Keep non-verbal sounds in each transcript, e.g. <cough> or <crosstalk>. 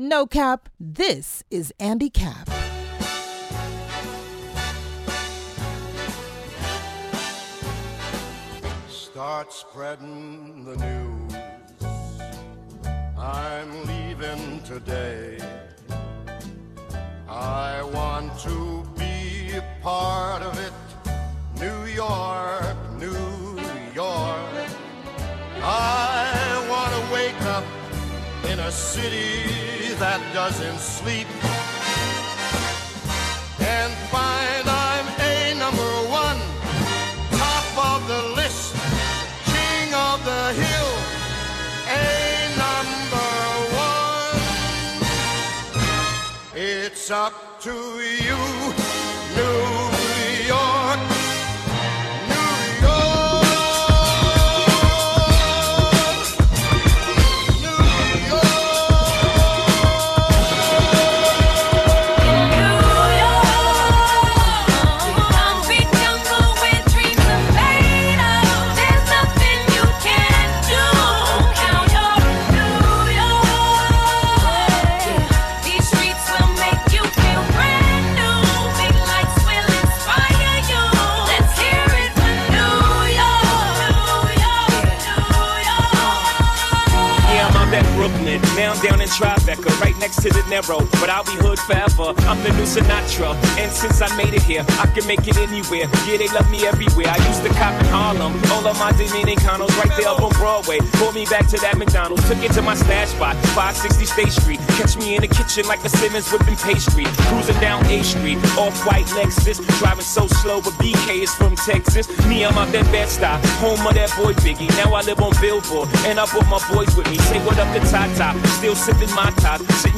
No cap, this is Andy Capp. Start spreading the news. I'm leaving today. I want to be a part of it. New York, New York. I in a city that doesn't sleep and find I'm a number one, top of the list, king of the hill, a number one. It's up to you, next to the Narrow. But I'll be hood forever. I'm the new Sinatra. And since I made it here, I can make it anywhere. Yeah, they love me everywhere. I used to cop in Harlem. All of my Dominicanos right there up on Broadway. Pulled me back to that McDonald's. Took it to my stash spot, 560 State Street. Catch me in the kitchen like a Simmons whipping pastry. Cruising down A Street, off-white Lexus. Driving so slow, but BK is from Texas. Me, I'm out that Bed-Stuy, home of that boy Biggie. Now I live on Billboard, and I brought my boys with me. Say what up to Tata, still sipping my top. Sitting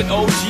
With OG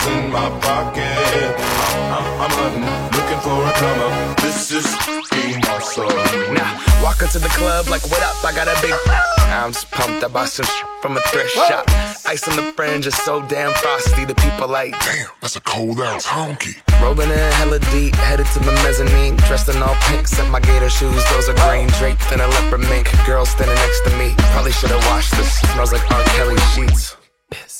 dollars in my pocket. I'm, I'm hunting, looking for a come up. This is fucking awesome. Now, walk into the club like, what up? I got a big. I'm just pumped. I bought some from a thrift shop. Ice on the fringe is so damn frosty. The people like, Damn, that's a cold ass honky. rolling in hella deep, headed to the mezzanine. Dressed in all pink, set my gator shoes. Those are green, draped in a leopard mink. Girl standing next to me. Probably should have washed this. Smells like R. Kelly sheets. But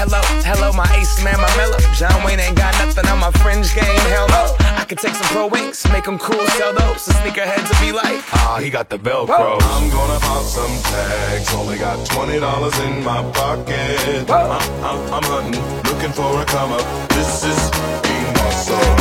Hello, hello, my ace man, my mellow. John Wayne ain't got nothing on my fringe game. Hell no. I could take some pro wings, make them cool, sell those. The sneakerheads will be like, ah, he got the Velcro. I'm gonna pop some tags. Only got $20 in my pocket. I'm, I'm, I'm hunting, looking for a come up. This is being awesome.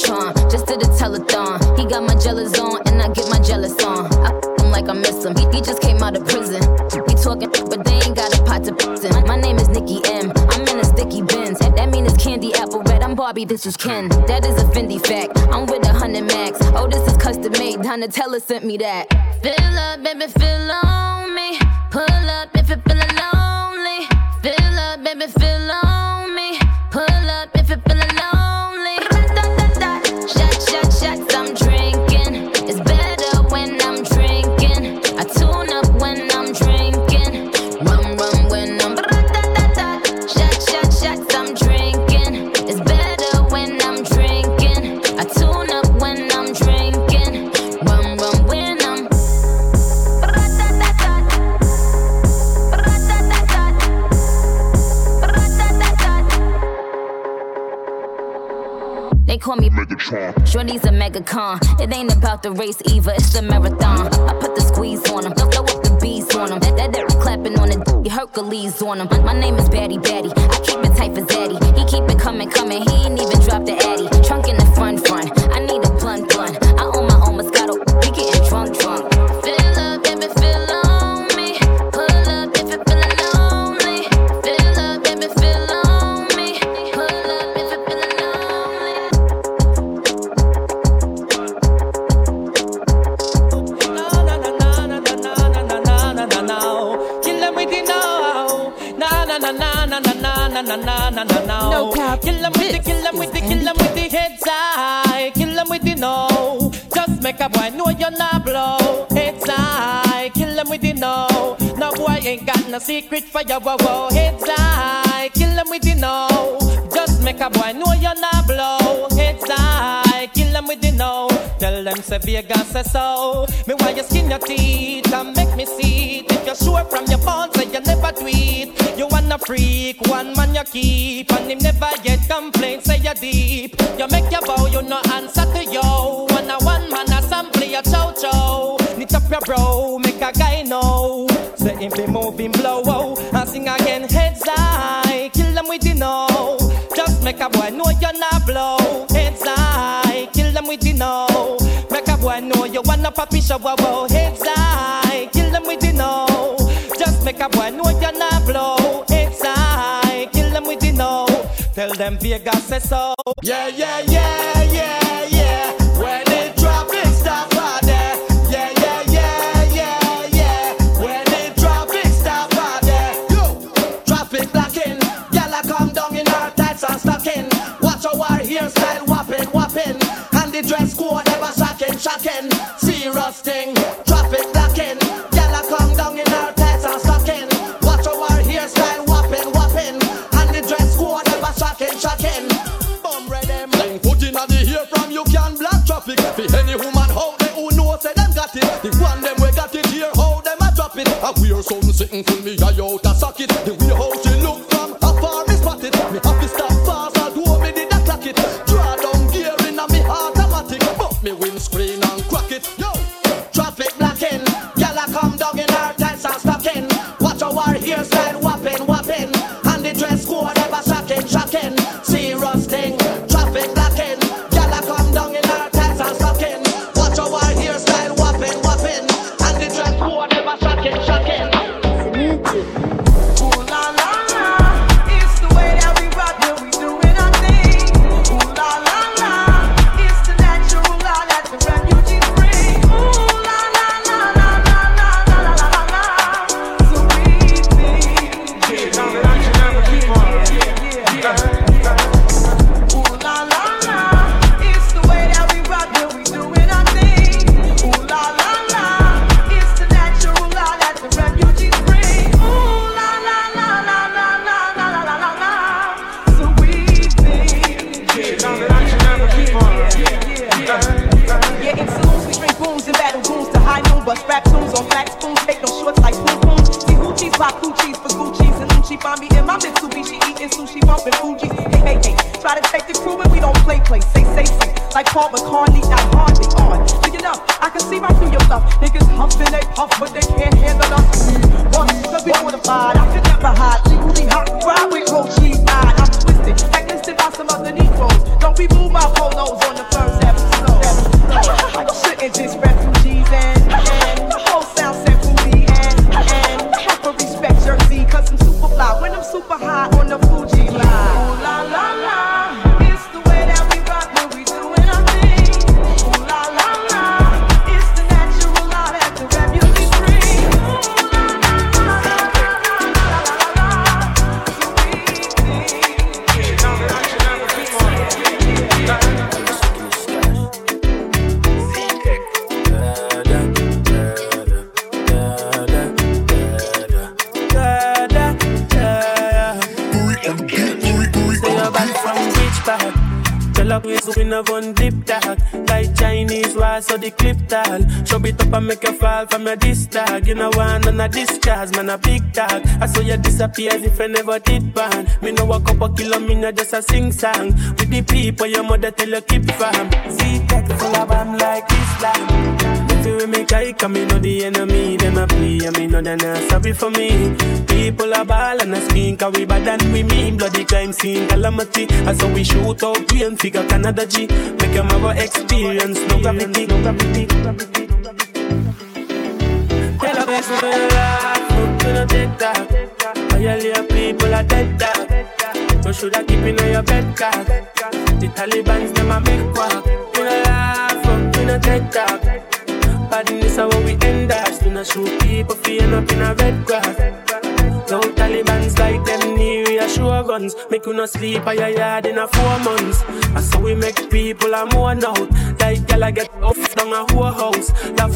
Just did a telethon. He got my jealous on, and I get my jealous on. I f- him like I miss him. He, he just came out of prison. We talking, but they ain't got a pot to piss in. My name is Nikki M. I'm in a sticky bins. That mean it's candy apple red. I'm Barbie, this is Ken. That is a Fendi fact. I'm with a hundred max. Oh, this is custom made. Donatella sent me that. Fill up, baby, fill on me. Pull up if you're feeling lonely. Me Megatron. Shorty's a mega con. It ain't about the race either, it's the marathon. I put the squeeze on him, throw up the bees on him. That, that, clapping on it, Hercules on him. My name is Batty Batty. I keep it tight for Zaddy. He keep it coming, coming. He ain't even dropped the Addy. Trunk in the front, know you're blow. Heads high. Kill them with the no. No boy ain't got no secret for your wow wow. Heads high. Kill them with the no. Just make a boy know you're not blow. It's high. Kill them with the no. Tell them say Vegas say so. Me why you skin your teeth and make me see it. If you're sure from your phone, say you never tweet. You wanna freak, one man you keep, and him never get complaints. Say you deep. You make your bow, you no answer to yo. Make a guy know. Say him be moving blow, oh, and sing again heads high. Kill them with the know. Just make a boy know you're not blow. Heads high, kill them with the know. Make a boy know you wanna papi show wow oh, wow. Heads high, kill them with the know. Just make a boy know you're not blow. Heads high, kill them with the know. Tell them Vegas say so. Yeah, yeah, yeah, yeah. but they disappear as if I never did ban Me know a couple kilo, me know just a sing song With the people your mother tell you keep fam See tech full of am like Islam if you make I come, me know the enemy, them a play, and me know they not sorry for me. People are ball and a screen, cause we bad than we mean. Bloody crime scene, calamity. That's how we shoot out, we and figure Canada G. Make them have a experience, no gravity, no gravity, no gravity. Tell a person to laugh, look to the dead dog. All your people are dead dog. So should I keep in your bed, cause the Taliban's them a make quack. You know laugh, look to the dead dog. Badness how we end us. Do not shoot people feeling up in a red grass. No Taliban's like them near your sure guns. Make you not sleep at your yard in a four months. That's how we make people a more out. Like gala get off down a whole house. Love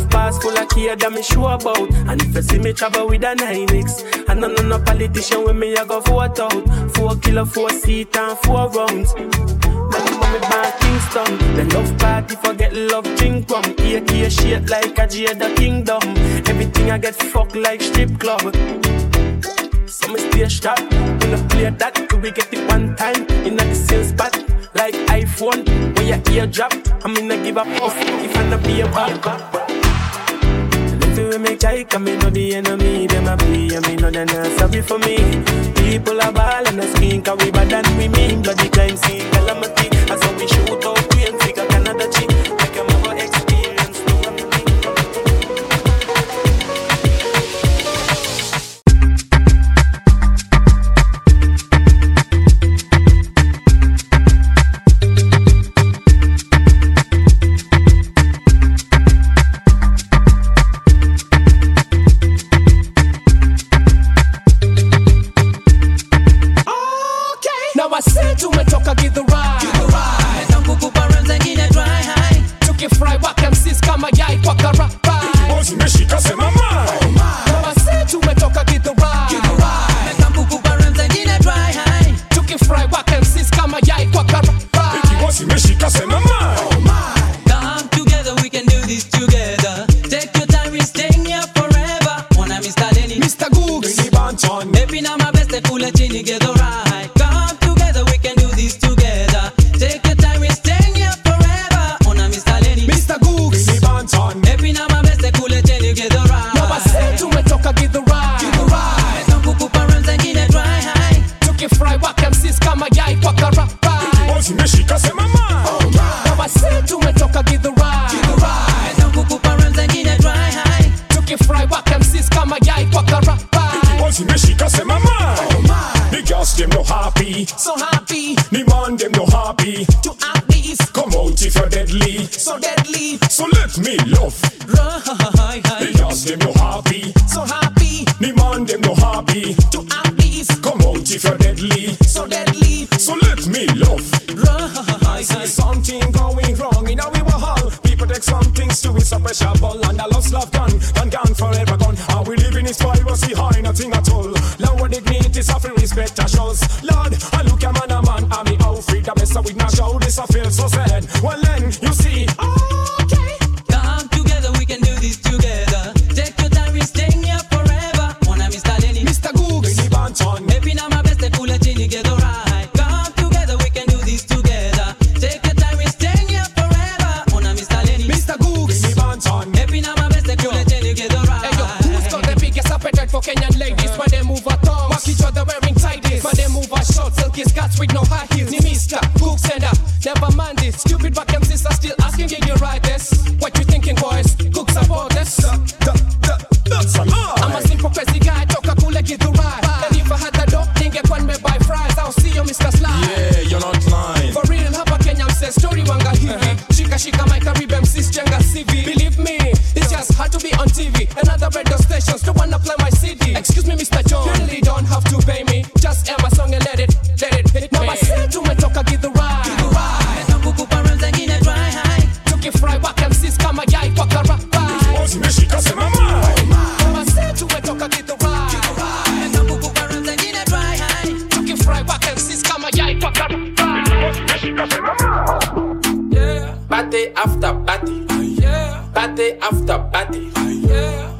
of that me sure about. And if you see me travel with a 9X, and none of no politician with me, I go vote out. Four kilo, four seat and four rounds. Man, mommy back Kingston. The love party forget love drink rum. AK shit like a Jada Kingdom. Everything I get fucked like strip club. So me stay sharp. When I play that, do we get it one time in the same spot? Like iPhone, when your ear drop, I'm in a give up off if I not be a bad. If you make I come, me know the enemy, them a play, and me know they not sorry for me. People are ball and a screen, cause we bad than we mean. Bloody crime scene, calamity, that's how we shoot out, The them no happy. So happy. The man them no happy. To at least. Come out if you're deadly. So deadly. So let me love. The girls them no happy. So happy. The man them no happy. To at least. Come out if you're deadly. So deadly. So let me love. I see something going wrong in our hall. People take some things to it suppressible and the lost love gone and gone forever gone. And we live in privacy high, nothing Lower dignity, suffering respect our shows. Lord, I look a man a man, I'm me out free. The best with show, this I feel so sad. Well then,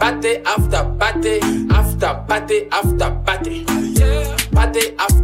Party after party. After party after party. Party after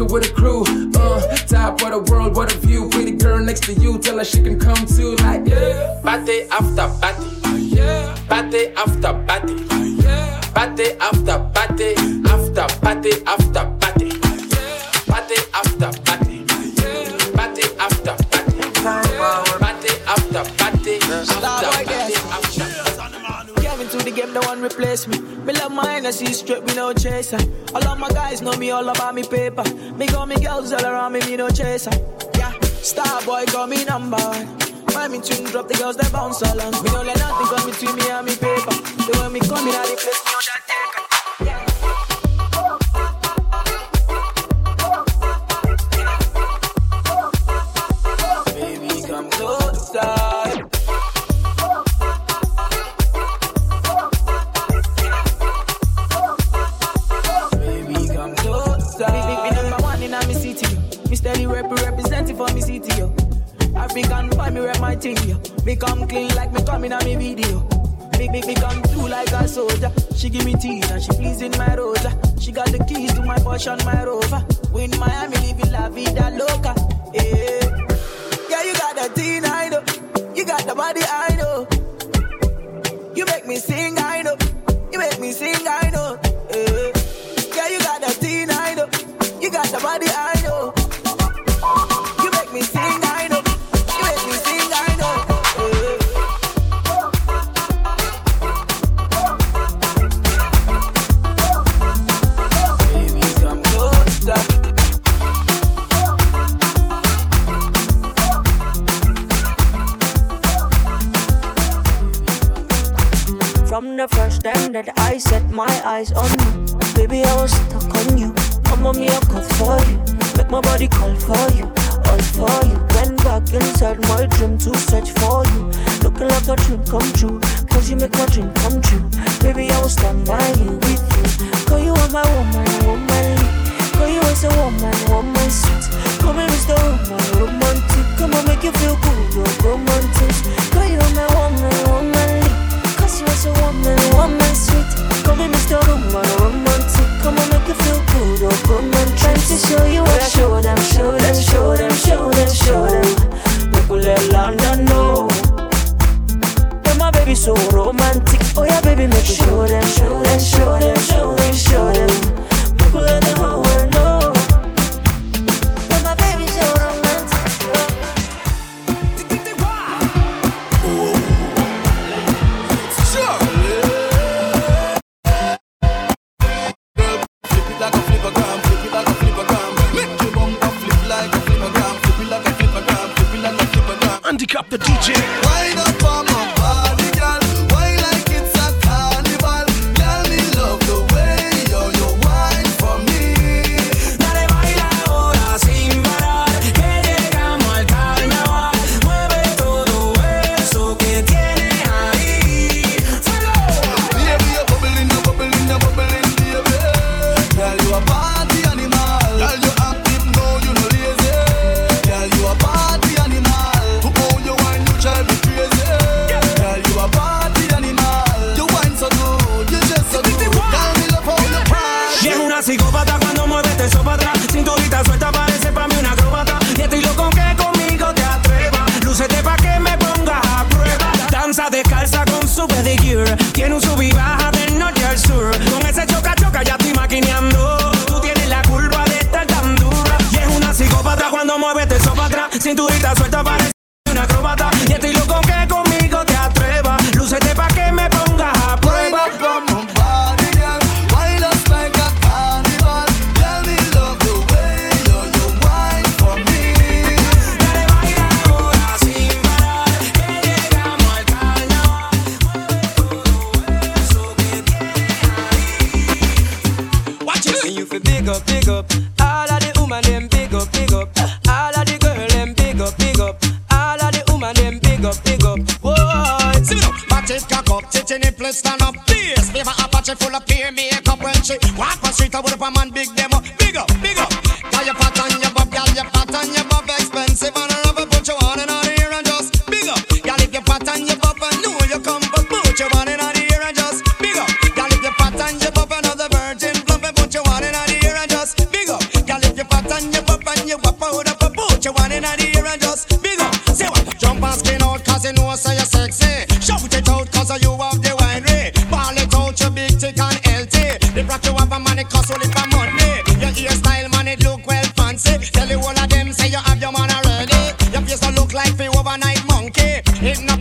it with a crew. Uh, top of the world, what a view. Pretty girl next to you, tell her she can come too. Like, yeah. Party after party. Yeah. Party after party. Yeah. Party after party. After party after party. Party after party. Party Came the no one replace me. Me love my Hennessy straight, me no chaser. All of my guys know me all about me paper. Me got me girls all around me, me no chaser. Yeah, star boy got me number one. When me tune drop, the girls they bounce along. Me no let nothing come between me and me paper. The way me in, I the place me on that. African boy, me rep my thing. Me come clean like me coming on me video. Me, me, me come through like a soldier. She give me tea and she pleasing my rosa. She got the keys to my Porsche and my Rover. We in Miami, living la vida Hitting up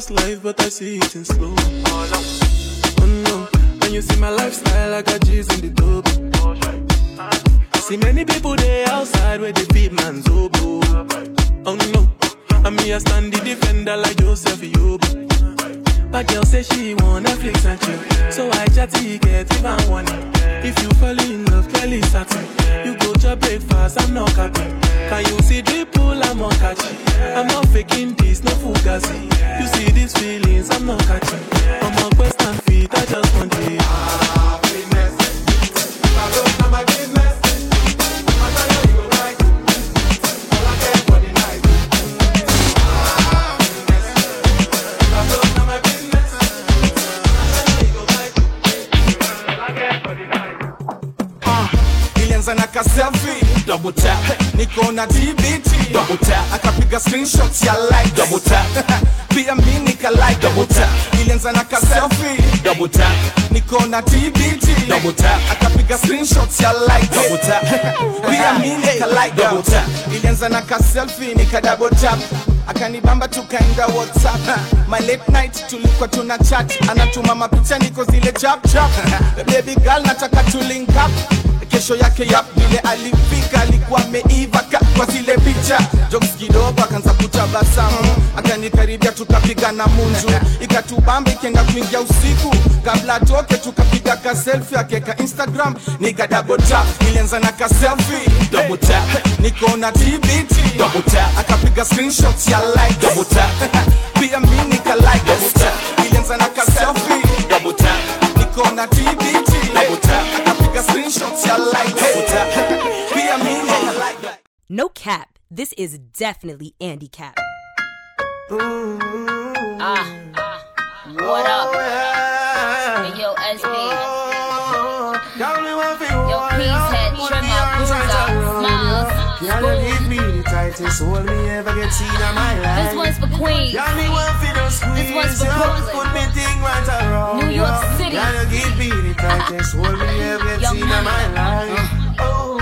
fast life, but I see it in slow. Oh no, when you see my lifestyle, I got G's in the dope. I see many people there outside where they beat man's oboe. Oh no, I'm here standing defender like Joseph Yobo. But girl say she wanna flex and chill, so I chatty get take it If you fall in clearly certain. You go to breakfast, I'm not catching. Can you see the pool? I'm not catching. I'm not faking this, no fugazi. You see these feelings, I'm not catching. I'm on quest and feet, I just want it. kwanza na kaselfie. Double tap, niko na DBT double tap, akapiga screenshots ya like. Double tap, <laughs> pia mimi nika like. Double tap, ilianza na kaselfie. Double tap, niko na DBT double tap, akapiga screenshots ya like. Double tap, pia mimi nika like. Double tap, ilianza na kaselfie nika double tap. Akanibamba tukaenda WhatsApp. <laughs> My late night, tulikuwa tuna chat, anatuma mapicha niko zile chap chap. <laughs> Baby girl, nataka to link up kesho yake yap vile alifika alikuwa ameiva kwa zile picha. Jokes kidogo akaanza kutabasamu. Akanikaribia tukapiga na munju. Ikatubamba ikienda kuingia usiku. Kabla toke tukapiga ka selfie akeka instagram. Nika double tap ilianza na ka selfie. Double tap. Tbt double tap. Akapiga screenshots ya like. Double tap. <laughs> Pia mimi nika like. Double tap. Na ka selfie. Double tap. Tbt double tap akapiga screenshots ya like double tap pia mimi nika like No cap. This is definitely Andy Capp. Ah, what up? Hey, yo, SB. Yo, peace head, trimmer, bruiser, smiles, tightest hold me ever get seen in my life. This one's for Queens. Girl, me want fi just squeeze This one's for Brooklyn. Put me thing right around New York you. City. Girl, you give me the tightest hold me ever get seen in my life. Uh-huh.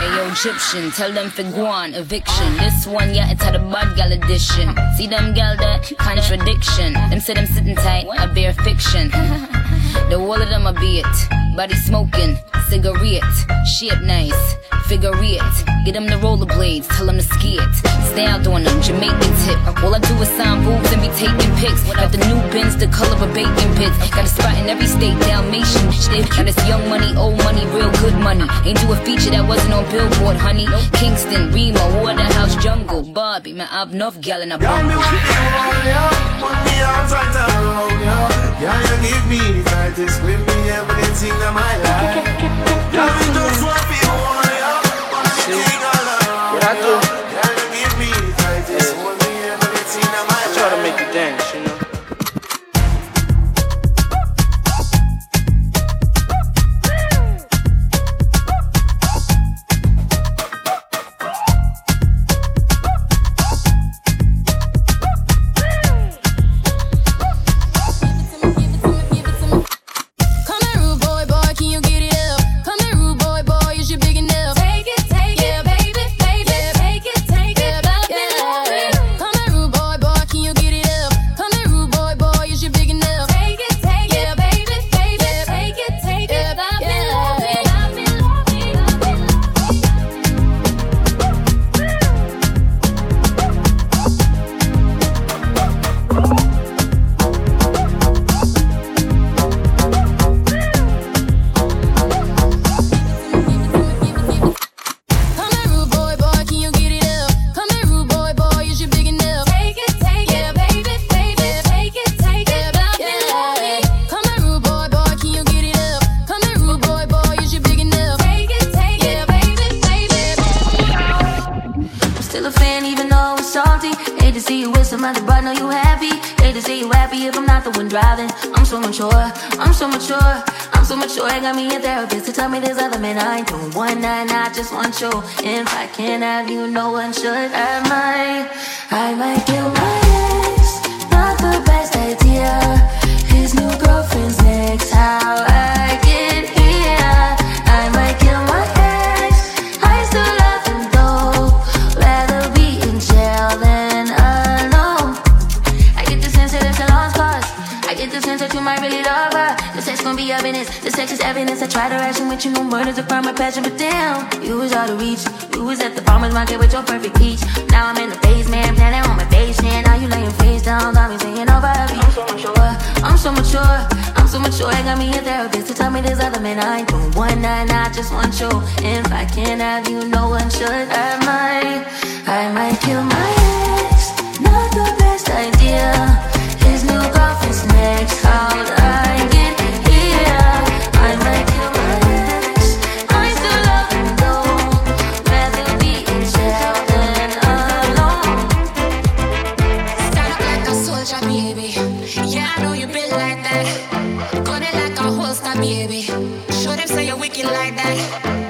Hey yo, Egyptian, tell them for guan, eviction. This one, yeah, it's had a bad gal edition. See them gal that contradiction. Them say them sitting tight, I bear fiction. <laughs> the wall of them a be it. Body smoking, cigarette, shape nice, figure it. Get them the rollerblades, tell them to ski it. Stay out on them, Jamaican tip. All I do is sign boobs and be taking pics. Got the new bins, the color of bacon pits. Got a spot in every state, Dalmatian shit. Got this young money, old money, real good money. Ain't do a feature that wasn't on Billboard, honey. Kingston, Remo, Waterhouse, Jungle, Barbie, man, I've enough gal in a Girl, me bumble. want fi you, put me arms right around you. Girl, you give me the tightest me ever get seen in my life. Girl, me just You. If I can't have you, no one should. I might, I might kill my ex. Not the best idea. His new girlfriend's next. How I get here? I might kill my ex. I still love him though. Rather be in jail than alone. I get the sense that it's a lost cause. I get the sense that you might really love her. The sex gon' be evidence. The sex is evidence. I try to ration with you. No murder's a crime, my passion, but out of reach. You was at the farmer's market with your perfect peach. Now I'm in the basement, planning on my basement. Now you laying face down, got me singing over a beat. I'm so mature. I'm so mature. I'm so mature. I got me a therapist to tell me there's other men I ain't doing one night. I just want you. If I can't have you, no one should. I might, I might kill my ex. Not the best idea. Gun it like a holster, baby. Show them say you're wicked like that.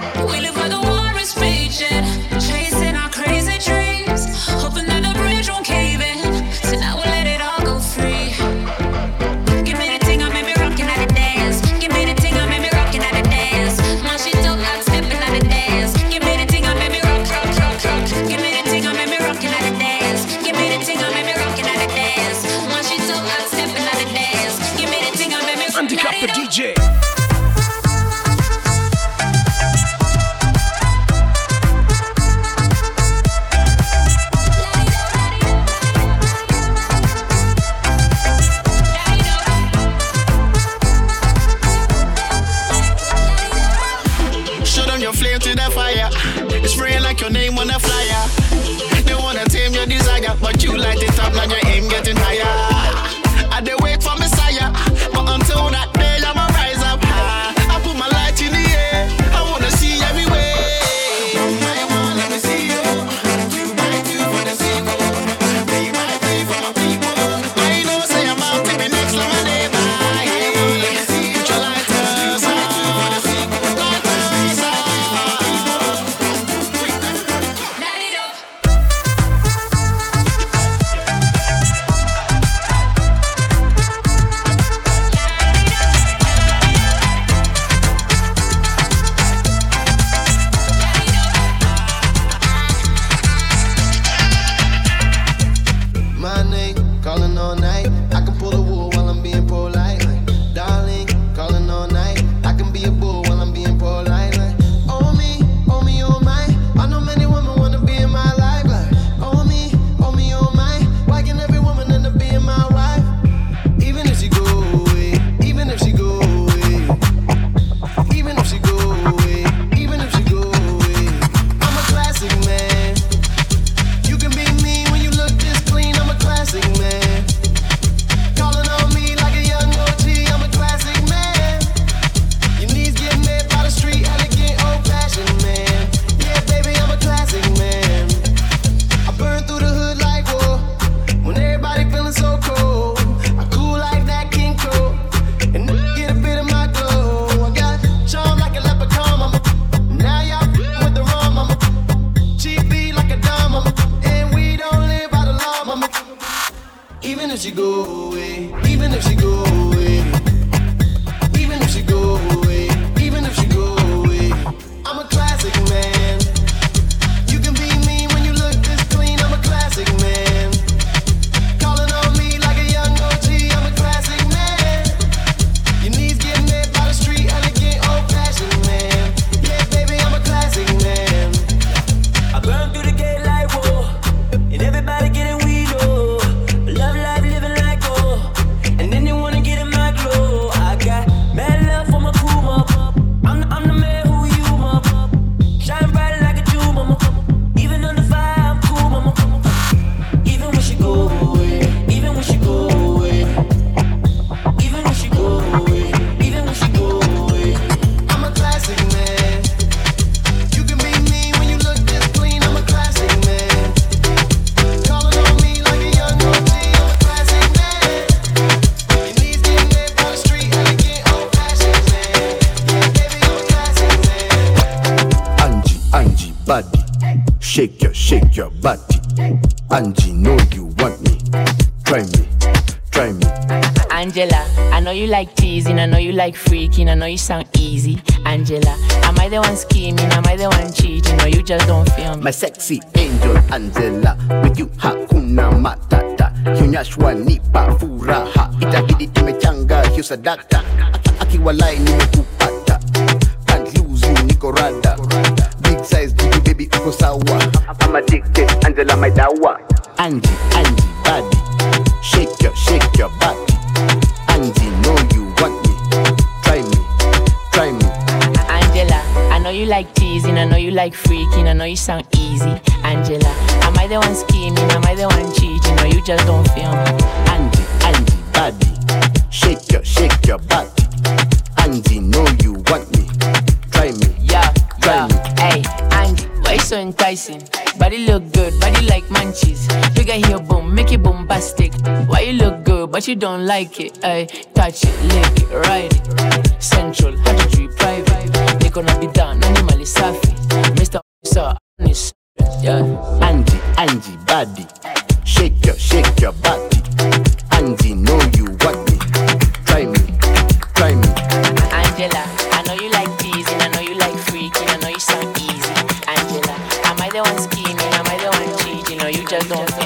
Freaking, I know you sound easy. Angela, am I the one scheming? Am I the one cheating? Or you just don't feel me? My sexy angel Angela, with you hakuna matata. Kionyeshwa nipa furaha, itabidi tumechanga hiyo sadaka. Aki- Akiwalai nimekupata, can't lose you, niko rada. Big size jiggy baby uko sawa. I'm addicted, Angela my dawa. Angie, Angie, body, shake your, shake your body. Angie, know you try me. Angela, I know you like teasing, I know you like freaking, I know you sound easy. Angela, am I the one scheming? Am I the one cheating? Or you just don't feel me? Angie, Angie, body, shake your, shake your body. Angie, know you want me, try me, Yeah, try yeah. me. So enticing? Body look good, body like munchies. Bigger heel boom, make it bombastic. Why you look good, but you don't like it? Hey, touch it, lick it, ride it. Central, 103 private. They gonna be done, animally safi. Mr. Sir, honest. Yeah. Angie, Angie, body, shake your, shake your body. Angie, know you want me, try me, try me. Angela, cheating? Or you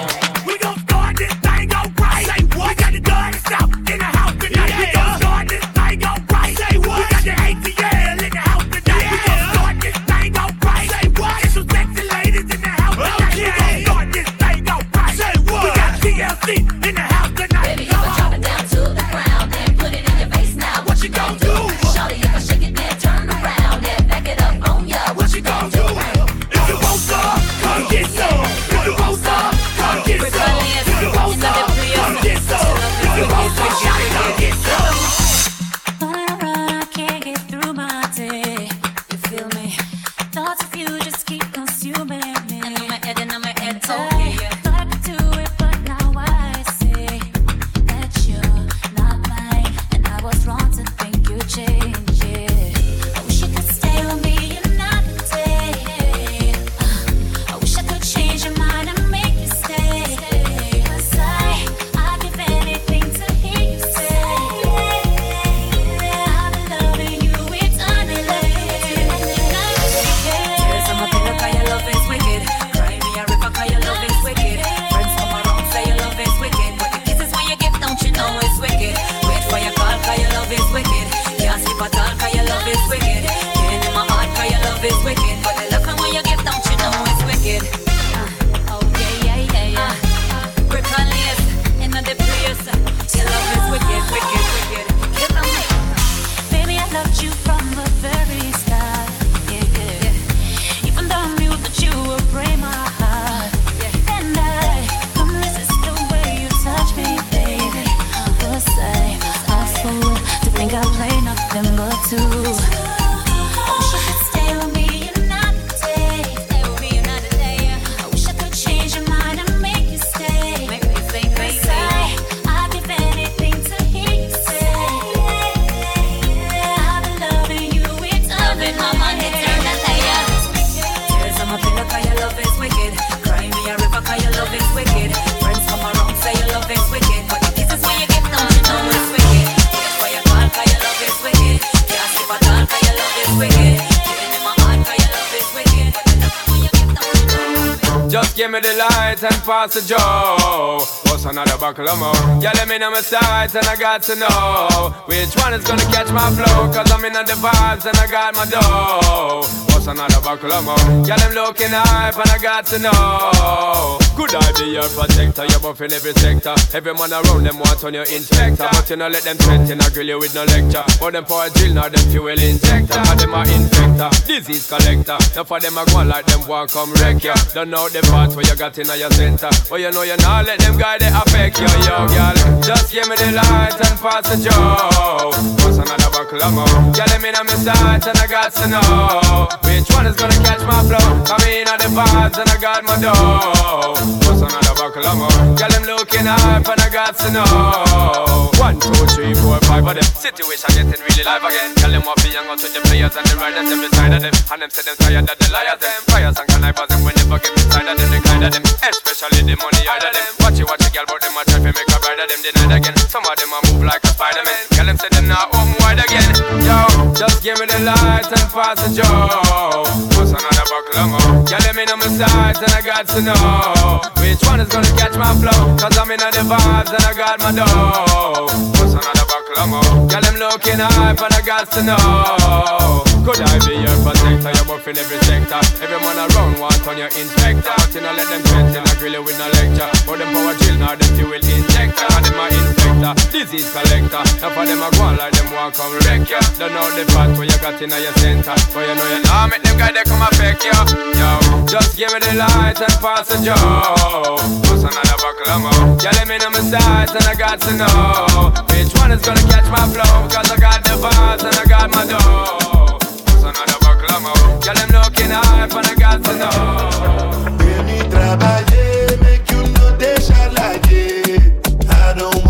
pass the joe. What's another buckle of more? Yeah, let me know my sights and I got to know which one is gonna catch my flow. Cause I'm in the vibes and I got my dough. What's another buckle of more? Yeah, them looking hype and I got to know. Could I be your protector? You're buff in every sector. Every man around them want on your inspector. But you know, let them threaten, I grill you with no lecture. Or them for a drill, now them fuel injector. Or them a infector, disease collector. Now for them, I go on like them want come wreck ya. Don't know the parts where you got in your center. But you know you not let them guy they affect you, yo, girl. Just give me the light and pass the joe. What's another buckle of more? Girl, let me know my sights and I got to know which one is gonna catch my flow. Come in on the vibes and I got my dough. What's another buckle of more? Girl, I'm looking hype and I got to know. One, two, three, four, five of them. Situation getting really live again. Girl, them want to young out with the players and the riders them beside of them. And them say them tired of the liars them. Fires and connivers them when they forget inside of them. The kind of them, especially the money out of them. Watch it, watch it, girl, but them a try to make a bride of them denied again. Some of them a move like a Spider-Man. Girl, them say them not home wide again. Yo, just give me the light and pass the joe. What's another buckle of more? Girl, let me know my sides and I got to know which one is gonna catch my flow. Cause I'm in the vibes and I got my dough. What's another buckle of more? Girl, I'm looking hype and I got to know. Could I be your protector? You're buff in every sector. Every man around want on your inspector. But you know, let them threaten, I grill you with no lecture. But them power drill, now them fuel injector. And them a infector, disease collector. Now for them a go on like them want come wreck ya. Don't know the part where you got in your center. But you know you nah make them guy they come affect you. Yo, just give me the light and pass the joe. What's another buckle of more? Yeah, let me know my sights and I got to know which one is gonna catch my flow. Cause I got the vibes and I got my dough. What's another buckle of more? Yeah, them looking to know. Baby, make you know they shalaye. I don't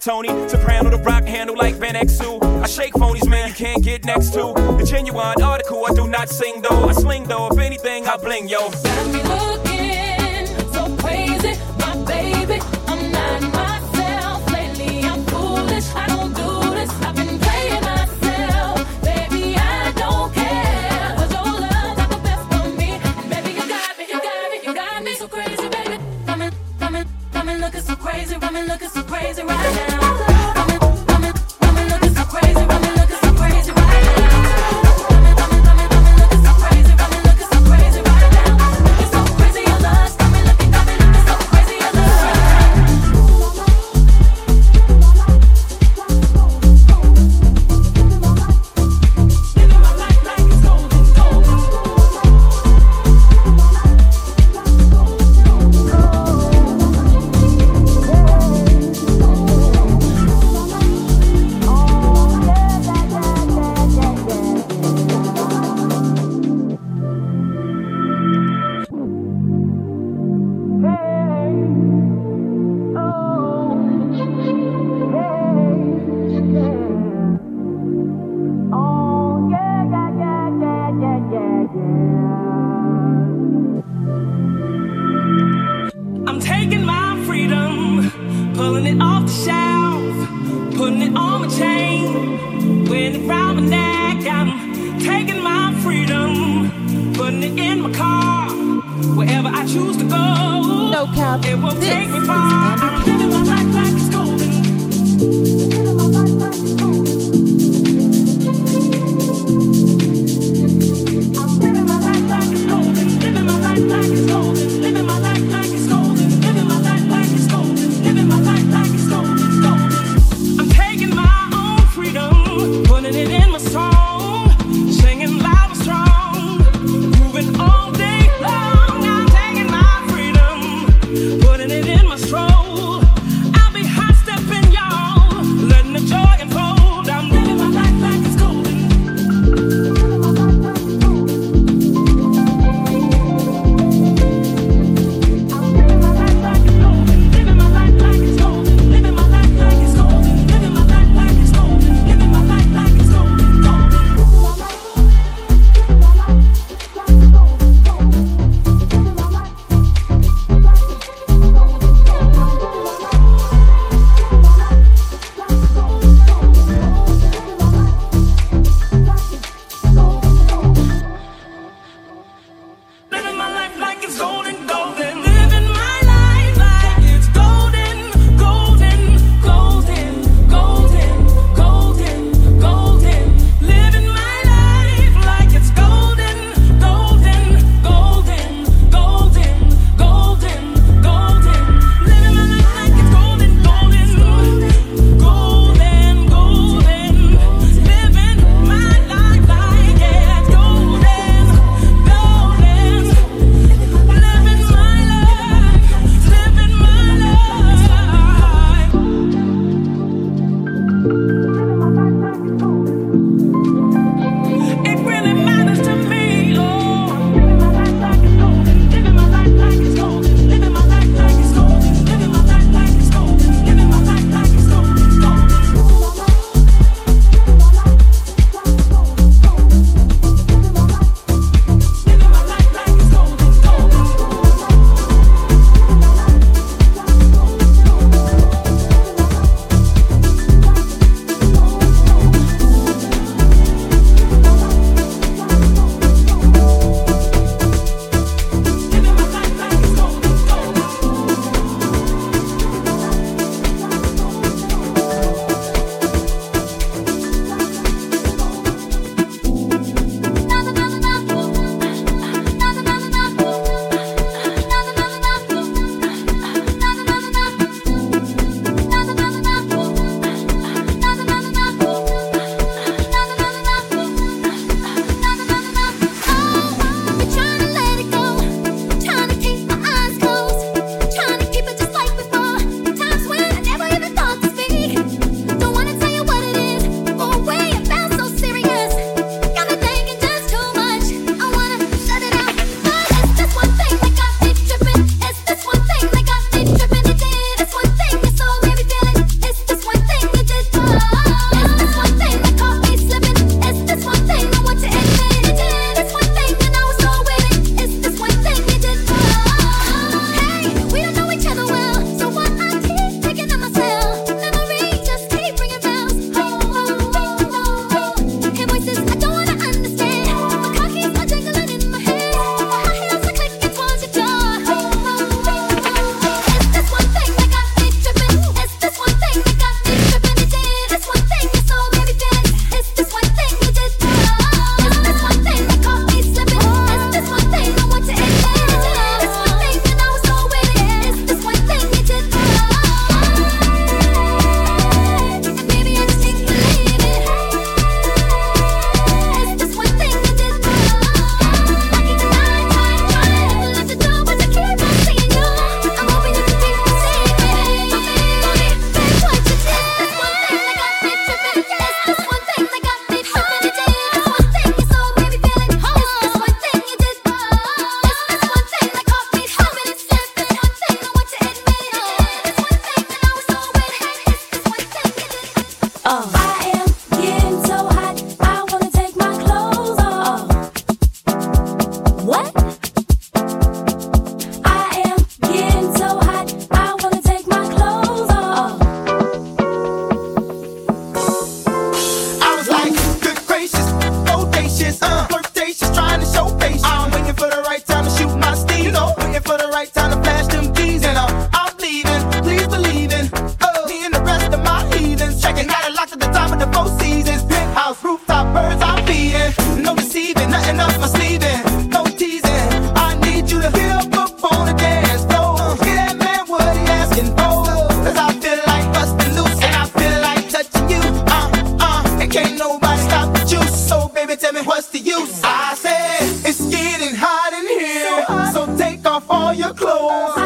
Tony.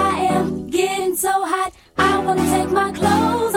I am getting so hot, I wanna take my clothes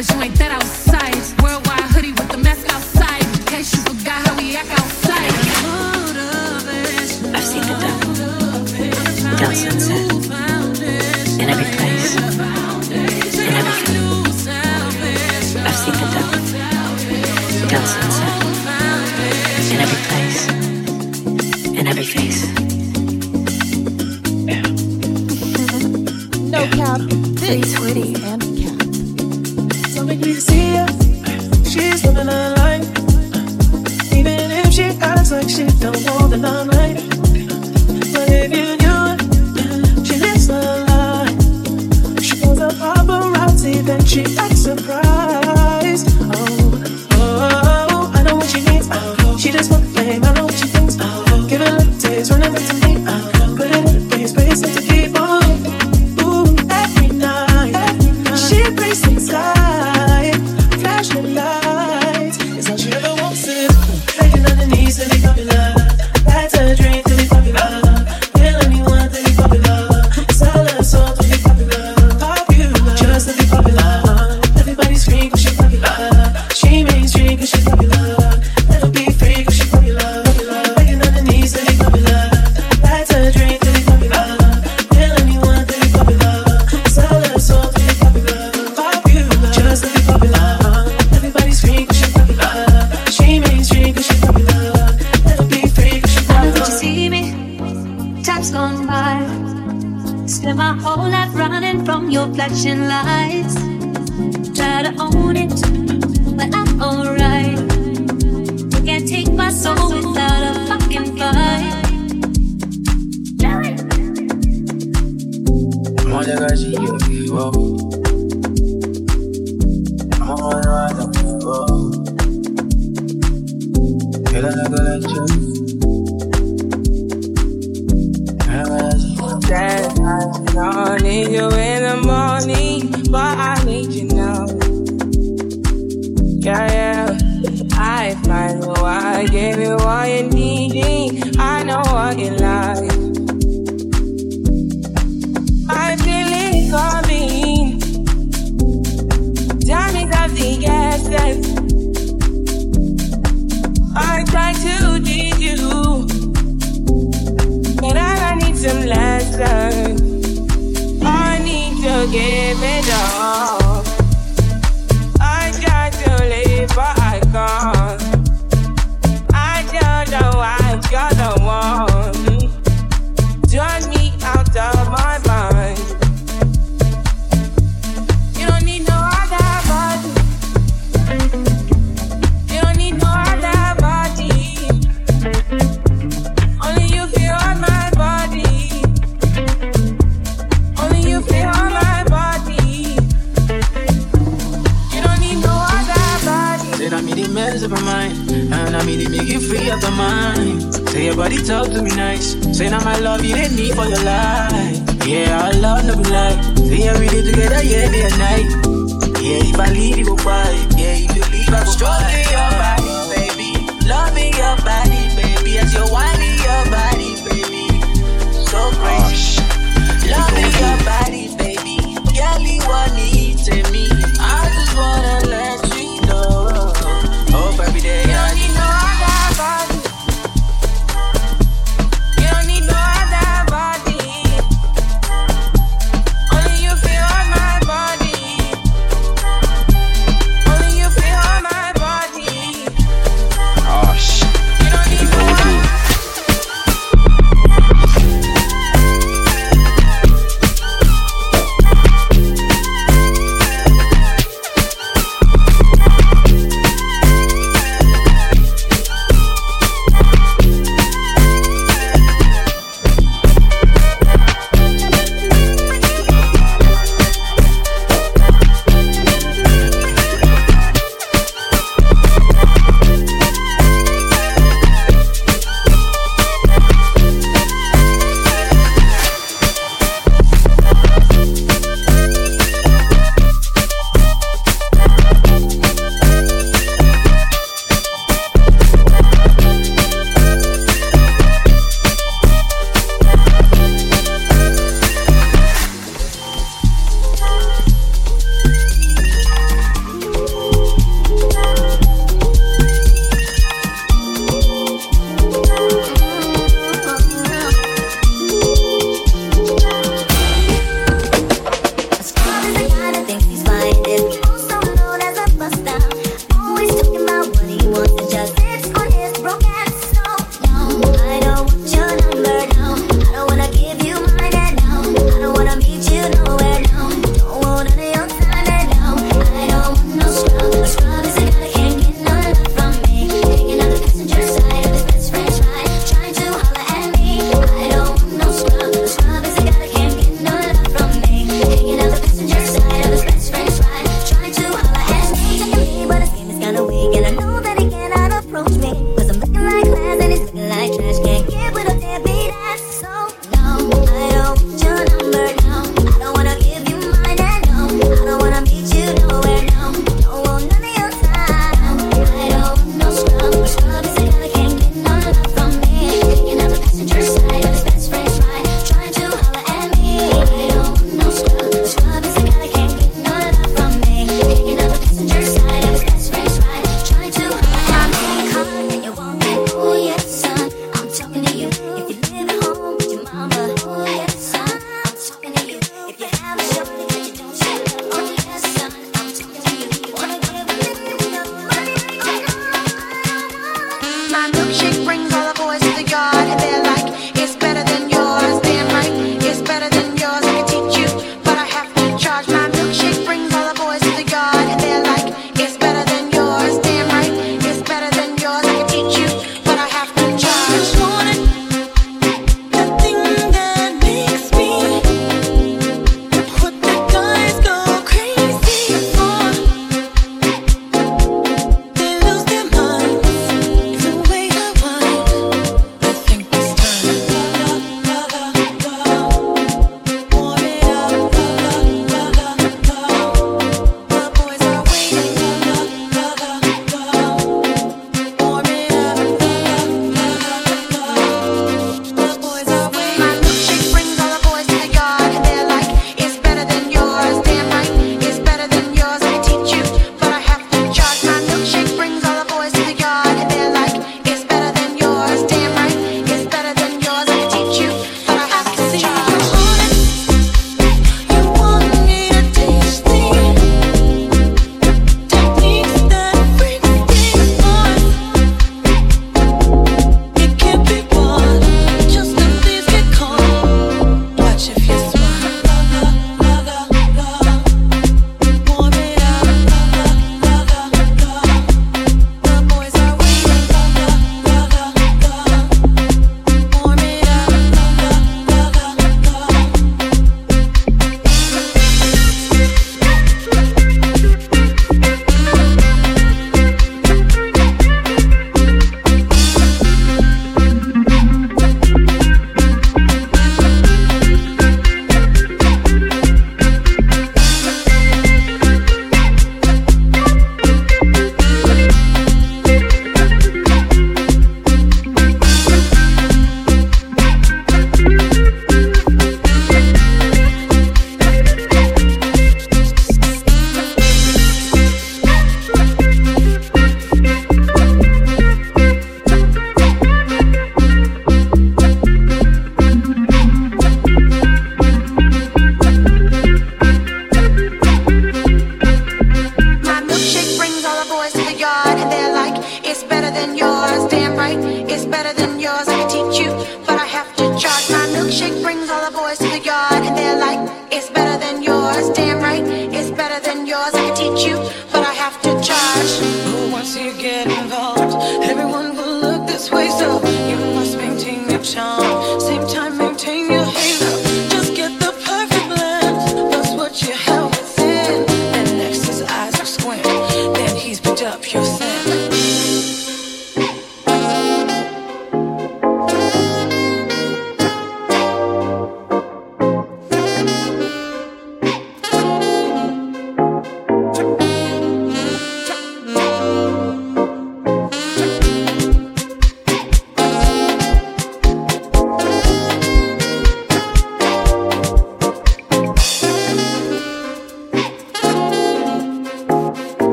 but you ain't that outside.